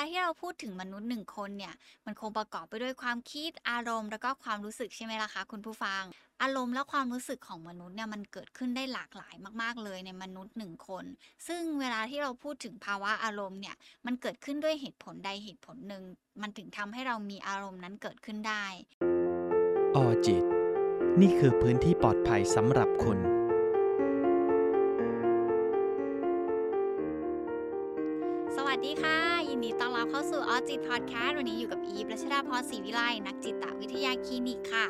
าที่เราพูดถึงมนุษย์หนึ่งคนเนี่ย มันคงประกอบไปด้วยความคิดอารมณ์ แล้วก็ความรู้สึกใช่ไหมล่ะคะคุณผู้ฟัง อารมณ์และความรู้สึกของมนุษย์เนี่ยมันเกิดขึ้นได้หลากหลายมาก ๆ เลยในมนุษย์หนึ่งคน ซึ่งเวลาที่เราพูดถึงภาวะอารมณ์เนี่ย มันเกิดขึ้นด้วยเหตุผลใดเหตุผลหนึ่ง มันถึงทำให้เรามีอารมณ์นั้นเกิดขึ้นได้ออจิต นี่คือพื้นที่ปลอดภัยสำหรับคุณสวัสดีค่ะ ยินดีต้อนรับ เข้าสู่ออจิตพอดแคสต์วันนี้อยู่กับอีฟรัชดาพรศรีวิไลนักจิตวิทยาคลินิกค่ะ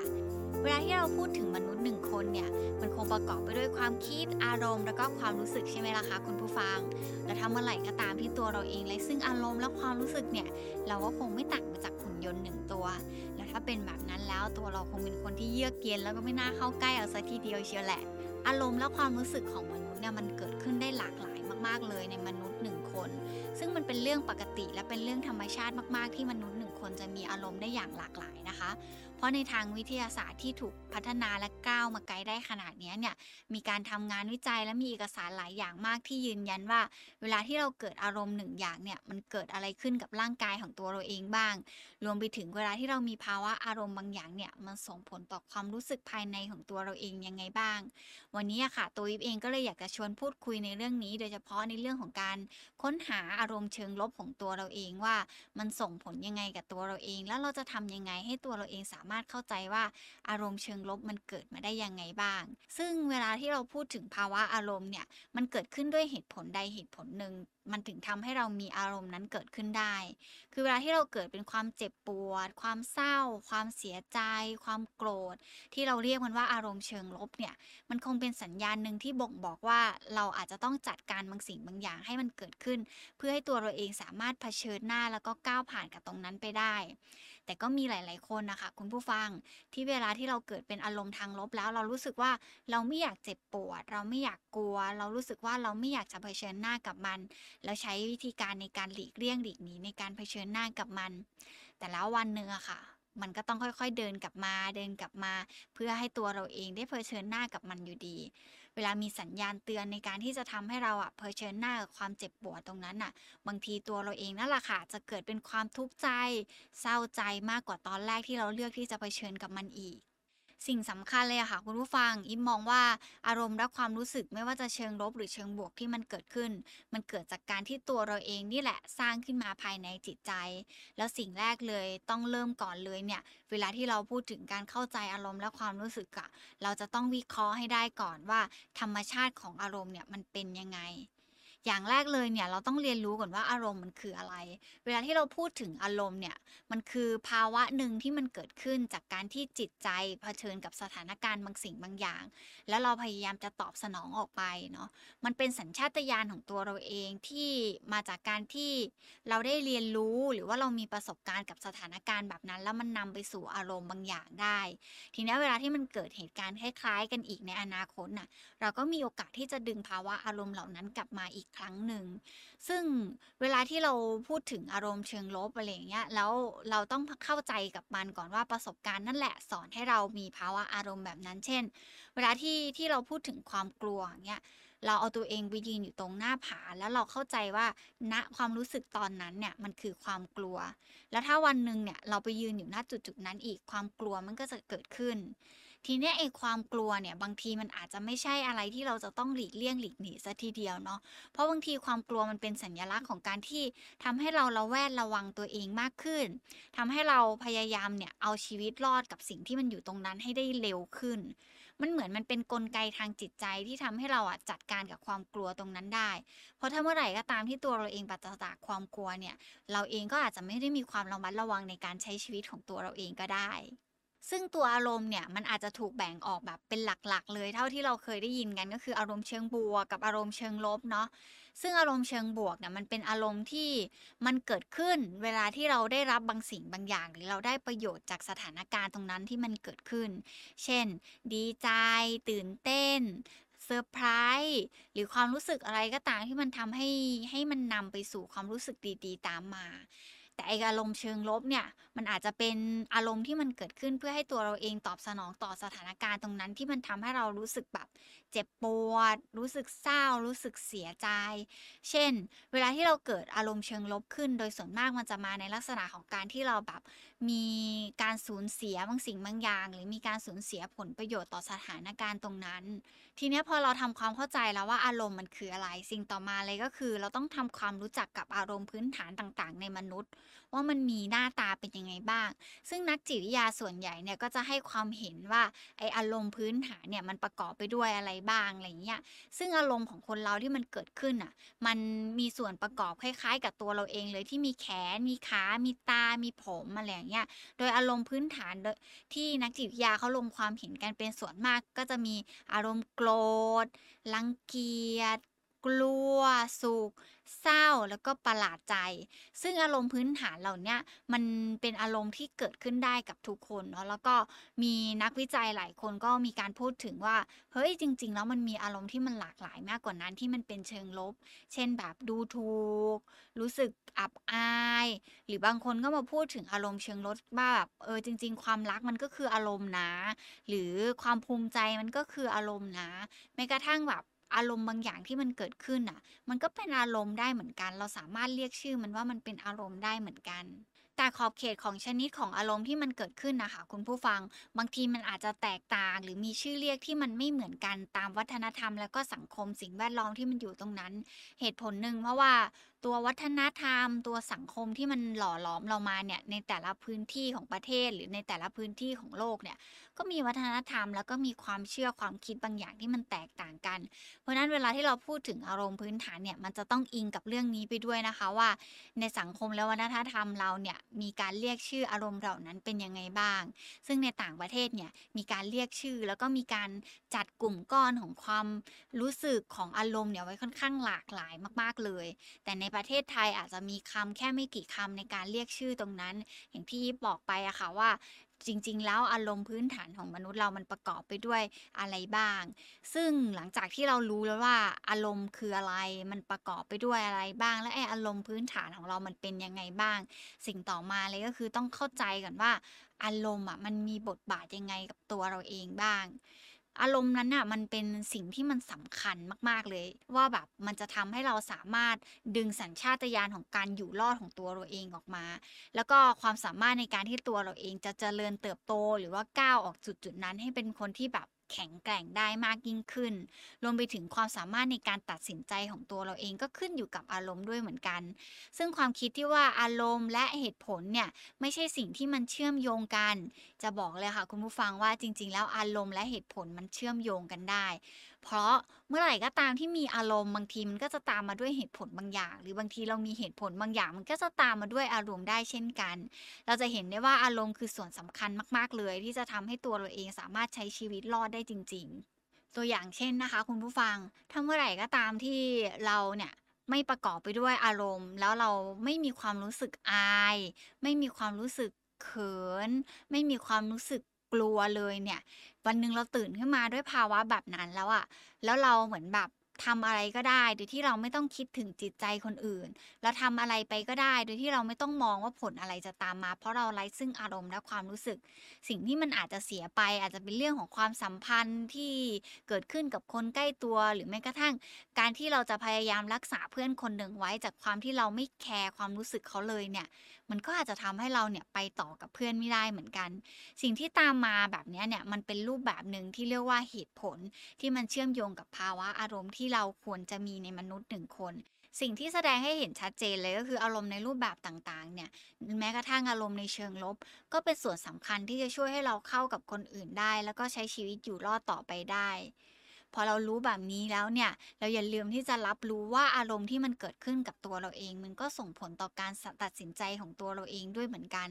เวลาที่เราพูดถึงมนุษย์หนึ่งคนเนี่ย มันคงประกอบไปด้วยความคิดอารมณ์ แล้วก็ความรู้สึกใช่ไหมล่ะคะคุณผู้ฟัง แล้วถ้าเมื่อไหร่ก็ตามที่ตัวเราเองเลยซึ่งอารมณ์และความรู้สึกเนี่ย เราก็คงไม่ต่างไปจากหุ่นยนต์หนึ่งตัว แล้วถ้าเป็นแบบนั้นแล้วตัวเราคงเป็นคนที่เยือกเย็นแล้วก็ไม่น่าเข้าใกล้เอาสักทีเดียวเชียวแหละ อารมณ์และความรู้สึกของมนุษย์เนี่ยมันเกิดขึ้นได้หลากหลายมาก ๆเลยในมนุษย์หนึ่งคน ซึ่งมันเป็นเรื่องปกติและเป็นเรื่องธรรมชาติมาก ๆ ที่มนุษย์หนึ่งคนจะมีอารมณ์ได้อย่างหลากหลายนะคะ เพราะในทางวิทยาศาสตร์ที่ถูกพัฒนาและก้าวมาไกลได้ขนาดนี้เนี่ยมีการทำงานวิจัยและมีเอกสารหลายอย่างมากที่ยืนยันว่า เวลาที่เราเกิดอารมณ์หนึ่งอย่างเนี่ยมันเกิดอะไรขึ้นกับร่างกายของตัวเราเองบ้าง รวมไปถึงเวลาที่เรามีภาวะอารมณ์บางอย่างเนี่ยมันส่งผลต่อความรู้สึกภายในของตัวเราเองยังไงบ้าง วันนี้อะค่ะตัวยิปเองก็เลยอยากจะชวนพูดคุยในเรื่องนี้ โดยเฉพาะในเรื่องของการค้นหาอารมณ์เชิงลบของตัวเราเองว่า มันส่งผลยังไงกับตัวเราเอง แล้วเราจะทำยังไงให้ตัวเราเองสามารถเข้าใจว่าอารมณ์เชิงลบมันเกิดมาได้ยังไงบ้าง ซึ่งเวลาที่เราพูดถึงภาวะอารมณ์เนี่ย มันเกิดขึ้นด้วยเหตุผลใดเหตุผลหนึ่งมันถึงทำให้เรามีอารมณ์นั้นเกิดขึ้นได้ คือเวลาที่เราเกิดเป็นความเจ็บปวด ความเศร้า ความเสียใจ ความโกรธ ที่เราเรียกมันว่าอารมณ์เชิงลบเนี่ย มันคงเป็นสัญญาณหนึ่งที่บ่งบอกว่าเราอาจจะต้องจัดการบางสิ่งบางอย่างให้มันเกิดขึ้น เพื่อให้ตัวเราเองสามารถเผชิญหน้าแล้วก็ก้าวผ่านกับตรงนั้นไปได้ แต่ก็มีหลาย ๆ คนนะคะ คุณผู้ฟังที่เวลาที่เราเกิดเป็นอารมณ์ทางลบแล้ว เรารู้สึกว่าเราไม่อยากเจ็บปวด เราไม่อยากกลัว เรารู้สึกว่าเราไม่อยากจะเผชิญหน้ากับมัน แล้วใช้วิธีการในการหลีกเลี่ยงหลีกหนีในการเผชิญหน้ากับมัน แต่แล้ววันหนึ่งอะค่ะมันก็ต้องค่อยๆเดินกลับมาเดินกลับมา เพื่อให้ตัวเราเองได้เผชิญหน้ากับมันอยู่ดี เวลามีสัญญาณเตือนในการที่จะทำให้เราอะเผชิญหน้ากับความเจ็บปวดตรงนั้นอะบางทีตัวเราเองนั่นแหละค่ะจะเกิดเป็นความทุกข์ใจ เศร้าใจมากกว่าตอนแรกที่เราเลือกที่จะเผชิญกับมันอีก สิ่งสำคัญเลยอะค่ะคุณผู้ฟังอิมมองว่าอารมณ์และความรู้สึกไม่ว่าจะเชิงลบหรือเชิงบวกที่มันเกิดขึ้น มันเกิดจากการที่ตัวเราเองนี่แหละสร้างขึ้นมาภายในจิตใจ แล้วสิ่งแรกเลยต้องเริ่มก่อนเลยเนี่ยเวลาที่เราพูดถึงการเข้าใจอารมณ์และความรู้สึกอะเราจะต้องวิเคราะห์ให้ได้ก่อนว่า ธรรมชาติของอารมณ์เนี่ยมันเป็นยังไง อย่างแรกเลยเนี่ยเราต้องเรียนรู้ก่อนว่าอารมณ์มันคืออะไร เวลาที่เราพูดถึงอารมณ์เนี่ยมันคือภาวะหนึ่งที่มันเกิดขึ้นจากการที่จิตใจเผชิญกับสถานการณ์บางสิ่งบางอย่าง แล้วเราพยายามจะตอบสนองออกไปเนาะมันเป็นสัญชาตญาณของตัวเราเองที่มาจากการที่เราได้เรียนรู้หรือว่าเรามีประสบการณ์กับสถานการณ์แบบนั้น แล้วมันนำไปสู่อารมณ์บางอย่างได้ ทีนี้เวลาที่มันเกิดเหตุการณ์คล้ายๆ กันอีกในอนาคตน่ะเราก็มีโอกาสที่จะดึงภาวะอารมณ์เหล่านั้นกลับมาอีกครั้งหนึ่ง ซึ่งเวลาที่เราพูดถึงอารมณ์เชิงลบอะไรอย่างเงี้ยแล้วเราต้องเข้าใจกับมันก่อนว่าประสบการณ์นั่นแหละสอนให้เรามีภาวะอารมณ์แบบนั้น เช่น เวลาที่ที่เราพูดถึงความกลัวอย่างเงี้ยเราเอาตัวเองไปยืนอยู่ตรงหน้าผา แล้วเราเข้าใจว่าณความรู้สึกตอนนั้นเนี่ยมันคือความกลัว แล้วถ้าวันหนึ่งเนี่ยเราไปยืนอยู่ณจุดๆนั้นอีกความกลัวมันก็จะเกิดขึ้น ทีเนี้ยไอ้ความกลัวเนี่ยบางทีมันอาจจะไม่ใช่อะไรที่เราจะต้องหลีกเลี่ยงหลีกหนีสัทีเดียวเนาะเพราะบางทีความกลัวมันเป็นสัญลักษณ์ของการที่ทำให้เราระแวดระวังตัวเองมากขึ้นทำให้เราพยายามเนี่ยเอาชีวิตรอดกับสิ่งที่มันอยู่ตรงนั้นให้ได้เร็วขึ้น มันเหมือนมันเป็นนกลไกทางจิตใจที่ทำให้เราอะจัดการกับความกลัวตรงนั้นได้ เพราะถ้าเมื่อไหร่ก็ตามที่ตัวเราเองปราศจากความกลัวเนี่ย เราเองก็อาจจะไม่ได้มีความระมัดระวังในการใช้ชีวิตของตัวเราเองก็ได้ ซึ่งตัวอารมณ์เนี่ยมันอาจจะถูกแบ่งออกแบบเป็นหลักๆ เลย เท่าที่เราเคยได้ยินกันก็คืออารมณ์เชิงบวกกับอารมณ์เชิงลบเนาะซึ่งอารมณ์เชิงบวกเนี่ยมันเป็นอารมณ์ที่มันเกิดขึ้น เวลาที่เราได้รับบางสิ่งบางอย่าง หรือเราได้ประโยชน์จากสถานการณ์ตรงนั้นที่มันเกิดขึ้น เช่น ดีใจ ตื่นเต้นเซอร์ไพรส์หรือความรู้สึกอะไรก็ตามที่มันทำให้ให้มันนำไปสู่ความรู้สึกดีๆ ตามมา แต่ไออารมณ์เชิงลบเนี่ยมันอาจจะเป็นอารมณ์ที่มันเกิดขึ้นเพื่อให้ตัวเราเองตอบสนองต่อสถานการณ์ตรงนั้นที่มันทำให้เรารู้สึกแบบ เจ็บปวด รู้สึกเศร้า รู้สึกเสียใจ เช่น เวลาที่เราเกิดอารมณ์เชิงลบขึ้น โดยส่วนมากมันจะมาในลักษณะของการที่เราแบบมีการสูญเสียบางสิ่งบางอย่าง หรือมีการสูญเสียผลประโยชน์ต่อสถานการณ์ตรงนั้น ทีนี้พอเราทำความเข้าใจแล้วว่าอารมณ์มันคืออะไร สิ่งต่อมาเลยก็คือ เราต้องทำความรู้จักกับอารมณ์พื้นฐานต่าง ๆ ในมนุษย์ว่ามันมีหน้าตาเป็นยังไงบ้าง ซึ่งนักจิตวิทยาส่วนใหญ่เนี่ยก็จะให้ความเห็นว่าไออารมณ์พื้นฐานเนี่ยมันประกอบไปด้วยอะไรบ้างอะไรเงี้ยซึ่งอารมณ์ของคนเราที่มันเกิดขึ้นอะมันมีส่วนประกอบคล้าย ๆ กับตัวเราเองเลยที่มีแขนมีขามีตามีผมอะไรอย่างเงี้ยโดยอารมณ์พื้นฐานที่นักจิตวิทยาเขาลงความเห็นกันเป็นส่วนมากก็จะมีอารมณ์โกรธรังเกียจกลัวสุข เศร้าแล้วก็ประหลาดใจ ซึ่งอารมณ์พื้นฐานเหล่านี้มันเป็นอารมณ์ที่เกิดขึ้นได้กับทุกคนเนาะแล้วก็มีนักวิจัยหลายคนก็มีการพูดถึงว่า เฮ้ยจริง ๆ แล้วมันมีอารมณ์ที่มันหลากหลายมากกว่านั้นที่มันเป็นเชิงลบ เช่นแบบดูถูก รู้สึกอับอาย หรือบางคนก็มาพูดถึงอารมณ์เชิงลบว่าแบบเออจริง ๆ ความรักมันก็คืออารมณ์นะ หรือความภูมิใจมันก็คืออารมณ์นะแม้กระทั่งแบบ อารมณ์บางอย่างที่มันเกิดขึ้นอะ มันก็เป็นอารมณ์ได้เหมือนกัน เราสามารถเรียกชื่อมันว่ามันเป็นอารมณ์ได้เหมือนกัน แต่ขอบเขตของชนิดของอารมณ์ที่มันเกิดขึ้นนะคะคุณผู้ฟัง บางทีมันอาจจะแตกต่างหรือมีชื่อเรียกที่มันไม่เหมือนกันตามวัฒนธรรม และก็สังคมสิ่งแวดล้อมที่มันอยู่ตรงนั้น เหตุผลหนึ่งเพราะว่า ตัววัฒนธรรม ตัวสังคมที่มันหล่อหลอมเรามาเนี่ยในแต่ละพื้นที่ของประเทศหรือในแต่ละพื้นที่ของโลกเนี่ยก็มีวัฒนธรรมแล้วก็มีความเชื่อความคิดบางอย่างที่มันแตกต่างกัน เพราะฉะนั้นเวลาที่เราพูดถึงอารมณ์พื้นฐานเนี่ยมันจะต้องอิงกับเรื่องนี้ไปด้วยนะคะว่า ในสังคมและวัฒนธรรมเราเนี่ยมีการเรียกชื่ออารมณ์เหล่านั้นเป็นยังไงบ้าง ซึ่งในต่างประเทศเนี่ยมีการเรียกชื่อ แล้วก็มีการจัดกลุ่มก้อนของความรู้สึกของอารมณ์เนี่ยไว้ค่อนข้างหลากหลายมาก ๆเลย แต่ในประเทศไทยอาจจะมีคำแค่ไม่กี่คำในการเรียกชื่อตรงนั้น อย่างที่บอกไปอะค่ะว่าจริง ๆ แล้วอารมณ์พื้นฐานของมนุษย์เรามันประกอบไปด้วยอะไรบ้าง ซึ่งหลังจากที่เรารู้แล้วว่าอารมณ์คืออะไร มันประกอบไปด้วยอะไรบ้าง และไออารมณ์พื้นฐานของเรามันเป็นยังไงบ้าง สิ่งต่อมาเลยก็คือต้องเข้าใจก่อนว่า อารมณ์อะมันมีบทบาทยังไงกับตัวเราเองบ้าง อารมณ์นั้นน่ะมันเป็นสิ่งที่มันสำคัญมากๆเลย ว่าแบบมันจะทำให้เราสามารถดึงสัญชาตญาณของการอยู่รอดของตัวเราเองออกมา แล้วก็ความสามารถในการที่ตัวเราเองจะเจริญเติบโตหรือว่าก้าวออกจุดจุดนั้นให้เป็นคนที่แบบ แข็งแกร่งได้มากยิ่งขึ้น รวมไปถึงความสามารถในการตัดสินใจของตัวเราเองก็ขึ้นอยู่กับอารมณ์ด้วยเหมือนกัน ซึ่งความคิดที่ว่าอารมณ์และเหตุผลเนี่ยไม่ใช่สิ่งที่มันเชื่อมโยงกัน จะบอกเลยค่ะคุณผู้ฟังว่าจริง ๆ แล้วอารมณ์และเหตุผลมันเชื่อมโยงกันได้ เพราะเมื่อไหร่ก็ตามที่มีอารมณ์บางทีมันก็จะตามมาด้วยเหตุผลบางอย่าง หรือบางทีเรามีเหตุผลบางอย่าง มันก็จะตามมาด้วยอารมณ์ได้เช่นกัน เราจะเห็นได้ว่าอารมณ์คือส่วนสำคัญมาก ๆ เลย ที่จะทำให้ตัวเราเองสามารถใช้ชีวิตรอดได้จริง ๆ ตัวอย่างเช่นนะคะ คุณผู้ฟังถ้าเมื่อไหร่ก็ตามที่เราเนี่ยไม่ประกอบไปด้วยอารมณ์ แล้วเราไม่มีความรู้สึกอาย ไม่มีความรู้สึกเขิน ไม่มีความรู้สึก กลัวเลยเนี่ย วันหนึ่งเราตื่นขึ้นมาด้วยภาวะแบบนั้นแล้วอะแล้วเราเหมือนแบบทำอะไรก็ได้ โดยที่เราไม่ต้องคิดถึงจิตใจคนอื่น เราทำอะไรไปก็ได้ โดยที่เราไม่ต้องมองว่าผลอะไรจะตามมา เพราะเราไร้ซึ่งอารมณ์และความรู้สึก สิ่งที่มันอาจจะเสียไป อาจจะเป็นเรื่องของความสัมพันธ์ที่เกิดขึ้นกับคนใกล้ตัว หรือแม้กระทั่ง การที่เราจะพยายามรักษาเพื่อนคนหนึ่งไว้จากความที่เราไม่แคร์ความรู้สึกเขาเลยเนี่ย มันก็อาจจะทำให้เราเนี่ยไปต่อกับเพื่อนไม่ได้เหมือนกัน สิ่งที่ตามมาแบบนี้เนี่ยมันเป็นรูปแบบหนึ่งที่เรียกว่าเหตุผลที่มันเชื่อมโยงกับภาวะอารมณ์ที่เราควรจะมีในมนุษย์หนึ่งคน สิ่งที่แสดงให้เห็นชัดเจนเลยก็คืออารมณ์ในรูปแบบต่างๆเนี่ยแม้กระทั่งอารมณ์ในเชิงลบ ก็เป็นส่วนสำคัญที่จะช่วยให้เราเข้ากับคนอื่นได้ แล้วก็ใช้ชีวิตอยู่รอดต่อไปได้ พอเรารู้แบบนี้แล้วเนี่ย เราอย่าลืมที่จะรับรู้ว่าอารมณ์ที่มันเกิดขึ้นกับตัวเราเอง มันก็ส่งผลต่อการตัดสินใจของตัวเราเองด้วยเหมือนกัน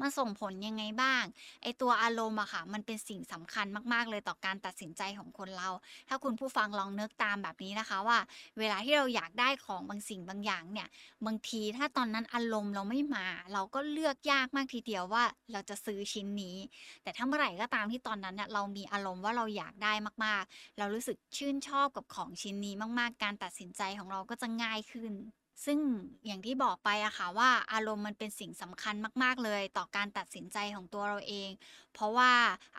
มันส่งผลยังไงบ้าง ไอตัวอารมณ์อะค่ะ มันเป็นสิ่งสำคัญมาก ๆ เลยต่อการตัดสินใจของคนเรา ถ้าคุณผู้ฟังลองนึกตามแบบนี้นะคะว่า เวลาที่เราอยากได้ของบางสิ่งบางอย่างเนี่ย บางทีถ้าตอนนั้นอารมณ์เราไม่มา เราก็เลือกยากมากทีเดียวว่าเราจะซื้อชิ้นนี้ แต่ถ้าเมื่อไหร่ก็ตามที่ตอนนั้นเนี่ยเรามีอารมณ์ว่าเราอยากได้มาก ๆ เรารูู้้สึกชื่นชอบกับของชิ้นนี้มาก ๆ การตัดสินใจของเราก็จะง่ายขึ้น ซึ่งอย่างที่บอกไปอะค่ะว่าอารมณ์มันเป็นสิ่งสำคัญมาก ๆ เลย ต่อการตัดสินใจของตัวเราเอง เพราะว่า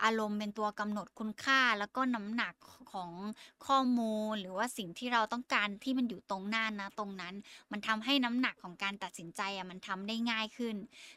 อารมณ์เป็นตัวกำหนดคุณค่า แล้วก็น้ำหนักของข้อมูล หรือว่าสิ่งที่เราต้องการที่มันอยู่ตรงหน้าณตรงนั้น มันทำให้น้ำหนักของการตัดสินใจอะมันทำได้ง่ายขึ้น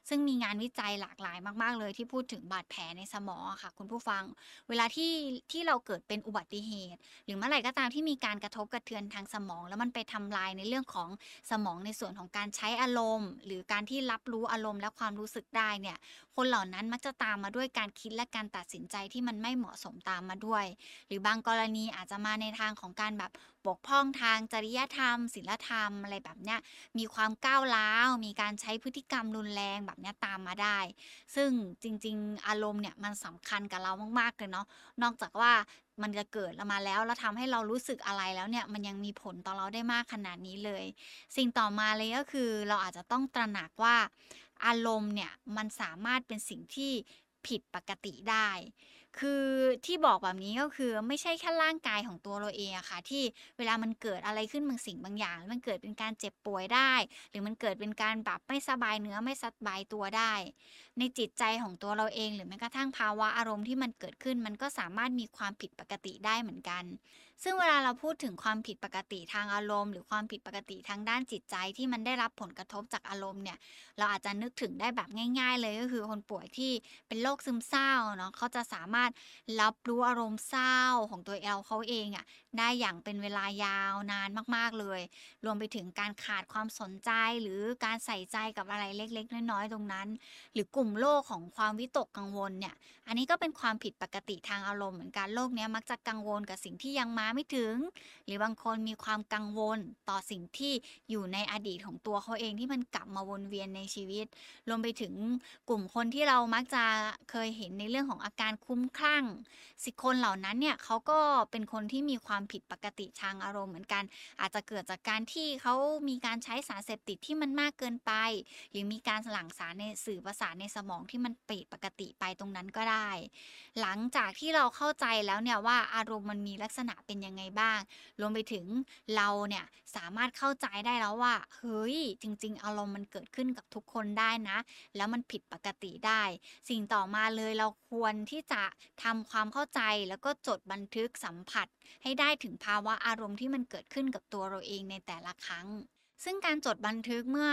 ซึ่งมีงานวิจัยหลากหลายมาก ๆ เลยที่พูดถึงบาดแผลในสมองค่ะ คุณผู้ฟัง เวลาที่ที่เราเกิดเป็นอุบัติเหตุ หรือเมื่อไหร่ก็ตามที่มีการกระทบกระเทือนทางสมอง แล้วมันไปทำลายในเรื่องของสมองในส่วนของการใช้อารมณ์ หรือการที่รับรู้อารมณ์และความรู้สึกได้เนี่ย คนเหล่านั้นมักจะตามมาด้วยการคิดและการตัดสินใจที่มันไม่เหมาะสมตามมาด้วย หรือบางกรณีอาจจะมาในทางของการแบบบกพร่องทางจริยธรรมศีลธรรมอะไรแบบเนี้ยมีความก้าวร้าว มีการใช้พฤติกรรมรุนแรงแบบเนี้ยตามมาได้ ซึ่งจริง ๆ อารมณ์เนี่ยมันสำคัญกับเรามากๆเลยเนาะนอกจากว่า มันจะเกิดมาแล้วแล้วทำให้เรารู้สึกอะไรแล้วเนี่ยมันยังมีผลต่อเราได้มากขนาดนี้เลย สิ่งต่อมาเลยก็คือเราอาจจะต้องตระหนักว่าอารมณ์เนี่ยมันสามารถเป็นสิ่งที่ผิดปกติได้ คือที่บอกแบบนี้ก็คือไม่ใช่แค่ร่างกายของตัวเราเองอะค่ะ ที่เวลามันเกิดอะไรขึ้นบางสิ่งบางอย่าง มันเกิดเป็นการเจ็บป่วยได้ หรือมันเกิดเป็นการแบบไม่สบายเนื้อไม่สบายตัวได้ ในจิตใจของตัวเราเองหรือแม้กระทั่งภาวะอารมณ์ที่มันเกิดขึ้น มันก็สามารถมีความผิดปกติได้เหมือนกัน ซึ่งเวลาเราพูดถึงความผิดปกติทางอารมณ์ หรือความผิดปกติทางด้านจิตใจที่มันได้รับผลกระทบจากอารมณ์เนี่ย เราอาจจะนึกถึงได้แบบง่าย ๆ เลยก็คือคนป่วยที่เป็นโรคซึมเศร้าเนาะเขาจะสามารถรับรู้อารมณ์เศร้าของตัวเอลเขาเองอะ ได้อย่างเป็นเวลายาวนานมากๆเลย รวมไปถึงการขาดความสนใจหรือการใส่ใจกับอะไรเล็ก ๆ น้อยๆตรงนั้น หรือกลุ่มโรคของความวิตกกังวลเนี่ยอันนี้ก็เป็นความผิดปกติทางอารมณ์เหมือนกันโรคเนี้ยมักจะกังวลกับสิ่งที่ยังมาไม่ถึง หรือบางคนมีความกังวลต่อสิ่งที่อยู่ในอดีตของตัวเขาเองที่มันกลับมาวนเวียนในชีวิต รวมไปถึงกลุ่มคนที่เรามักจะเคยเห็นในเรื่องของอาการคุ้มคลั่งสิคนเหล่านั้นเนี่ยเขาก็เป็นคนที่มีความผิดปกติทางอารมณ์เหมือนกัน อาจจะเกิดจากการที่เขามีการใช้สารเสพติดที่มันมากเกินไป หรือมีการหลั่งสารในสื่อประสาทในสมองที่มันผิดปกติไปตรงนั้นก็ได้ หลังจากที่เราเข้าใจแล้วเนี่ยว่าอารมณ์มันมีลักษณะเป็นยังไงบ้าง รวมไปถึงเราเนี่ยสามารถเข้าใจได้แล้วว่าเฮ้ยจริง ๆ อารมณ์มันเกิดขึ้นกับทุกคนได้นะ แล้วมันผิดปกติได้ สิ่งต่อมาเลยเราควรที่จะทำความเข้าใจแล้วก็จดบันทึกสัมผัสให้ได้ถึงภาวะอารมณ์ที่มันเกิดขึ้นกับตัวเราเองในแต่ละครั้ง ซึ่งการจดบันทึกเมื่อ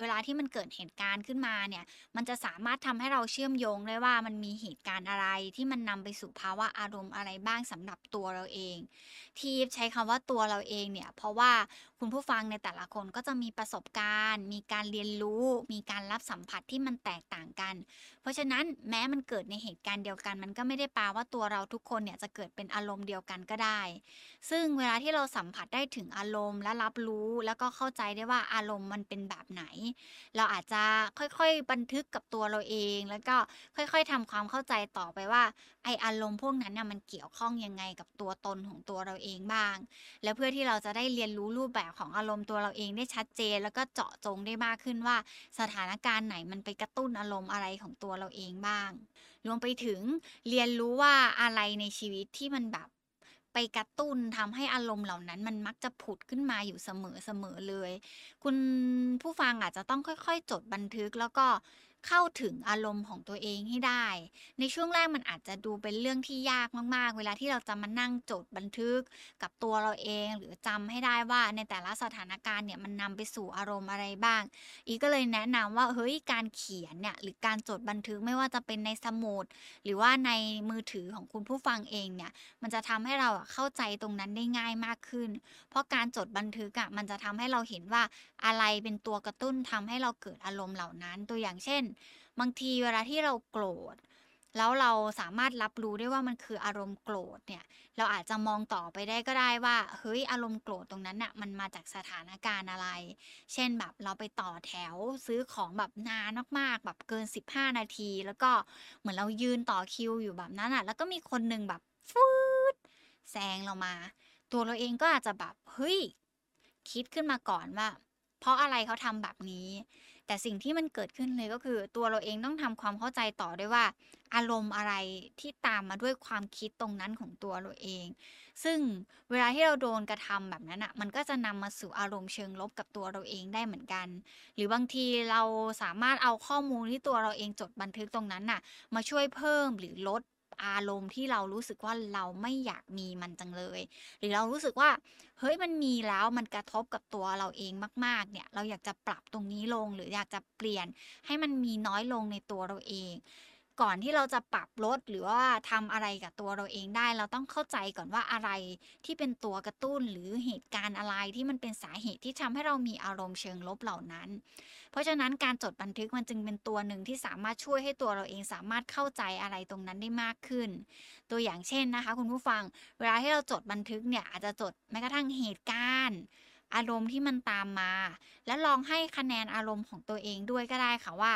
เวลาที่มันเกิดเหตุการณ์ขึ้นมาเนี่ย มันจะสามารถทำให้เราเชื่อมโยงได้ว่ามันมีเหตุการณ์อะไรที่มันนำไปสู่ภาวะอารมณ์อะไรบ้างสำหรับตัวเราเอง ที่ใช้คำว่าตัวเราเองเนี่ย เพราะว่าคุณผู้ฟังในแต่ละคนก็จะมีประสบการณ์ มีการเรียนรู้ มีการรับสัมผัสที่มันแตกต่างกัน เพราะฉะนั้นแม้มันเกิดในเหตุการณ์เดียวกัน มันก็ไม่ได้แปลว่าตัวเราทุกคนเนี่ยจะเกิดเป็นอารมณ์เดียวกันก็ได้ ซึ่งเวลาที่เราสัมผัสได้ถึงอารมณ์และรับรู้แล้วก็เข้าใจได้ว่าอารมณ์มันเป็นแบบไหน เราอาจจะค่อยๆบันทึกกับตัวเราเอง แล้วก็ค่อยๆทำความเข้าใจต่อไปว่าไออารมณ์พวกนั้นน่ะมันเกี่ยวข้องยังไงกับตัวตนของตัวเราเองบ้าง แล้วเพื่อที่เราจะได้เรียนรู้รูปแบบของอารมณ์ตัวเราเองได้ชัดเจน แล้วก็เจาะจงได้มากขึ้นว่าสถานการณ์ไหนมันไปกระตุ้นอารมณ์อะไรของตัวเราเองบ้าง รวมไปถึงเรียนรู้ว่าอะไรในชีวิตที่มันแบบไปกระตุ้นทำให้อารมณ์เหล่านั้น มันมักจะผุดขึ้นมาอยู่เสมอๆเลย คุณผู้ฟังอาจจะต้องค่อยๆ จดบันทึกแล้วก็ เข้าถึงอารมณ์ของตัวเองให้ได้ ในช่วงแรกมันอาจจะดูเป็นเรื่องที่ยากมากๆ เวลาที่เราจะมานั่งจดบันทึกกับตัวเราเอง หรือจำให้ได้ว่าในแต่ละสถานการณ์เนี่ยมันนำไปสู่อารมณ์อะไรบ้าง อีฟก็เลยแนะนำว่าเฮ้ยการเขียนเนี่ยหรือการจดบันทึกไม่ว่าจะเป็นในสมุดหรือว่าในมือถือของคุณผู้ฟังเองเนี่ยมันจะทำให้เราเข้าใจตรงนั้นได้ง่ายมากขึ้น เพราะการจดบันทึกอะมันจะทำให้เราเห็นว่าอะไรเป็นตัวกระตุ้นทำให้เราเกิดอารมณ์เหล่านั้น ตัวอย่างเช่นบางทีเวลาที่เราโกรธ แล้วเราสามารถรับรู้ได้ว่ามันคืออารมณ์โกรธเนี่ย เราอาจจะมองต่อไปได้ก็ได้ว่าเฮ้ยอารมณ์โกรธตรงนั้นน่ะมันมาจากสถานการณ์อะไร เช่นแบบเราไปต่อแถวซื้อของแบบนานมากๆแบบเกิน 15 นาที แล้วก็เหมือนเรายืนต่อคิวอยู่แบบนั้นน่ะ แล้วก็มีคนหนึ่งแบบฟืดแซงเรามา ตัวเราเองก็อาจจะแบบเฮ้ยคิดขึ้นมาก่อนว่า เพราะอะไรเขาทำแบบนี้ แต่สิ่งที่มันเกิดขึ้นเลยก็คือ ตัวเราเองต้องทำความเข้าใจต่อด้วยว่า อารมณ์อะไรที่ตามมาด้วยความคิดตรงนั้นของตัวเราเอง ซึ่งเวลาที่เราโดนกระทำแบบนั้นอะมันก็จะนำมาสู่อารมณ์เชิงลบกับตัวเราเองได้เหมือนกัน หรือบางทีเราสามารถเอาข้อมูลที่ตัวเราเองจดบันทึกตรงนั้นน่ะ มาช่วยเพิ่มหรือลด อารมณ์ที่เรารู้สึกว่าเราไม่อยากมีมันจังเลย หรือเรารู้สึกว่า เฮ้ยมันมีแล้วมันกระทบกับตัวเราเองมาก ๆ เนี่ย เราอยากจะปรับตรงนี้ลง หรืออยากจะเปลี่ยนให้มันมีน้อยลงในตัวเราเอง ก่อนที่เราจะปรับลดหรือว่าทำอะไรกับตัวเราเองได้ เราต้องเข้าใจก่อนว่าอะไรที่เป็นตัวกระตุ้นหรือเหตุการณ์อะไรที่มันเป็นสาเหตุที่ทำให้เรามีอารมณ์เชิงลบเหล่านั้น เพราะฉะนั้นการจดบันทึกมันจึงเป็นตัวหนึ่งที่สามารถช่วยให้ตัวเราเองสามารถเข้าใจอะไรตรงนั้นได้มากขึ้น ตัวอย่างเช่นนะคะ คุณผู้ฟัง เวลาที่เราจดบันทึกเนี่ยอาจจะจดแม้กระทั่งเหตุการณ์ อารมณ์ที่มันตามมา แล้วลองให้คะแนนอารมณ์ของตัวเองด้วยก็ได้ค่ะว่า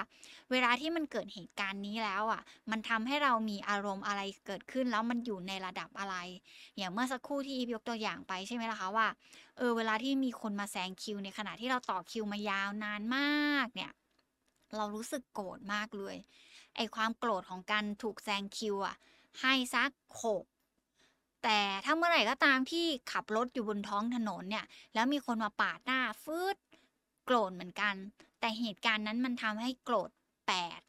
เวลาที่มันเกิดเหตุการณ์นี้แล้วอะ มันทำให้เรามีอารมณ์อะไรเกิดขึ้นแล้วมันอยู่ในระดับอะไร อย่างเมื่อสักครู่ที่อีฟยกตัวอย่างไปใช่ไหมล่ะคะว่าเออเวลาที่มีคนมาแซงคิวในขณะที่เราต่อคิวมายาวนานมากเนี่ยเรารู้สึกโกรธมากเลยไอความโกรธของการถูกแซงคิวอะให้สักหก แต่ถ้าเมื่อไหร่ก็ตามที่ขับรถอยู่บนท้องถนนเนี่ย แล้วมีคนมาปาดหน้าฟืดโกรธเหมือนกัน แต่เหตุการณ์นั้นมันทำให้โกรธแปด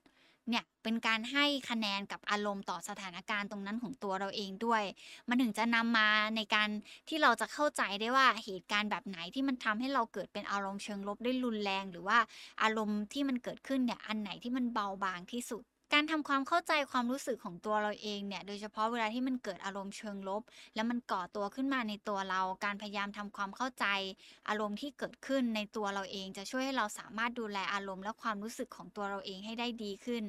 เนี่ยเป็นการให้คะแนนกับอารมณ์ต่อสถานการณ์ตรงนั้นของตัวเราเองด้วย มันถึงจะนำมาในการที่เราจะเข้าใจได้ว่าเหตุการณ์แบบไหนที่มันทำให้เราเกิดเป็นอารมณ์เชิงลบได้รุนแรง หรือว่าอารมณ์ที่มันเกิดขึ้นเนี่ยอันไหนที่มันเบาบางที่สุด การทำความเข้าใจความรู้สึกของตัวเราเองเนี่ย โดยเฉพาะเวลาที่มันเกิดอารมณ์เชิงลบ แล้วมันก่อตัวขึ้นมาในตัวเรา การพยายามทำความเข้าใจ อารมณ์ที่เกิดขึ้นในตัวเราเอง จะช่วยให้เราสามารถดูแลอารมณ์และความรู้สึกของตัวเราเองให้ได้ดีขึ้น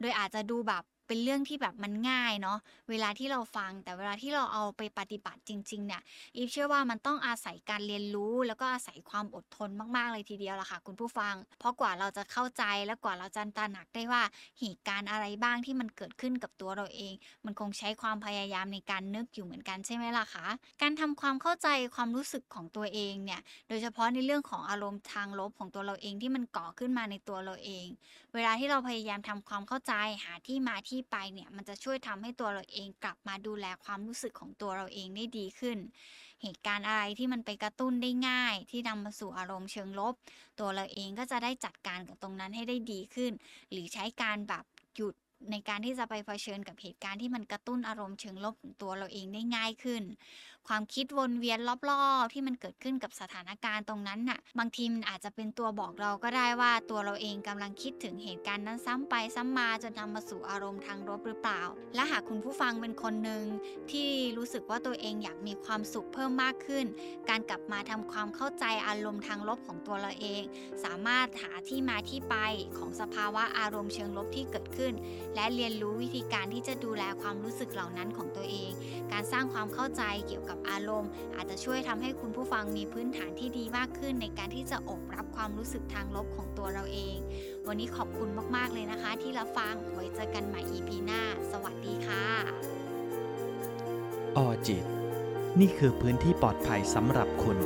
โดยอาจจะดูแบบ เป็นเรื่องที่แบบมันง่ายเนาะเวลาที่เราฟังแต่เวลาที่เราเอาไปปฏิบัติจริงๆเนี่ยอีฟเชื่อว่ามันต้องอาศัยการเรียนรู้ แล้วก็อาศัยความอดทนมากๆเลยทีเดียวล่ะค่ะ คุณผู้ฟัง เพราะกว่าเราจะเข้าใจและกว่าเราจะตระหนักได้ว่าเหตุการณ์อะไรบ้างที่มันเกิดขึ้นกับตัวเราเอง มันคงใช้ความพยายามในการนึกอยู่เหมือนกันใช่ไหมล่ะคะการทำความเข้าใจความรู้สึกของตัวเองเนี่ยโดยเฉพาะในเรื่องของอารมณ์ทางลบของตัวเราเองที่มันก่อขึ้นมาในตัวเราเอง เวลาที่เราพยายามทำความเข้าใจหาที่มาที่ไปเนี่ยมันจะช่วยทำให้ตัวเราเองกลับมาดูแลความรู้สึกของตัวเราเองได้ดีขึ้น เหตุการณ์อะไรที่มันไปกระตุ้นได้ง่าย ที่นำมาสู่อารมณ์เชิงลบ ตัวเราเองก็จะได้จัดการกับตรงนั้นให้ได้ดีขึ้น หรือใช้การแบบหยุดในการที่จะไปเผชิญกับเหตุการณ์ที่มันกระตุ้นอารมณ์เชิงลบของตัวเราเองได้ง่ายขึ้น ความคิดวนเวียนรอบๆ ที่มันเกิดขึ้นกับสถานการณ์ตรงนั้นน่ะ บางทีมันอาจจะเป็นตัวบอกเราก็ได้ว่าตัวเราเองกำลังคิดถึงเหตุการณ์นั้นซ้ำไปซ้ำมาจนนำมาสู่อารมณ์ทางลบหรือเปล่า และหากคุณผู้ฟังเป็นคนหนึ่งที่รู้สึกว่าตัวเองอยากมีความสุขเพิ่มมากขึ้น การกลับมาทำความเข้าใจอารมณ์ทางลบของตัวเราเอง สามารถหาที่มาที่ไปของสภาวะอารมณ์เชิงลบที่เกิดขึ้น และเรียนรู้วิธีการที่จะดูแลความรู้สึกเหล่านั้นของตัวเอง การสร้างความเข้าใจเกี่ยวกับอารมณ์ อาจจะช่วยทำให้คุณผู้ฟังมีพื้นฐานที่ดีมากขึ้น ในการที่จะอบรับความรู้สึกทางลบของตัวเราเอง วันนี้ขอบคุณมากๆเลยนะคะ ที่รับฟังไว้เจอกันใหม่ EP หน้า สวัสดีค่ะออจิต นี่คือพื้นที่ปลอดภัยสำหรับคุณ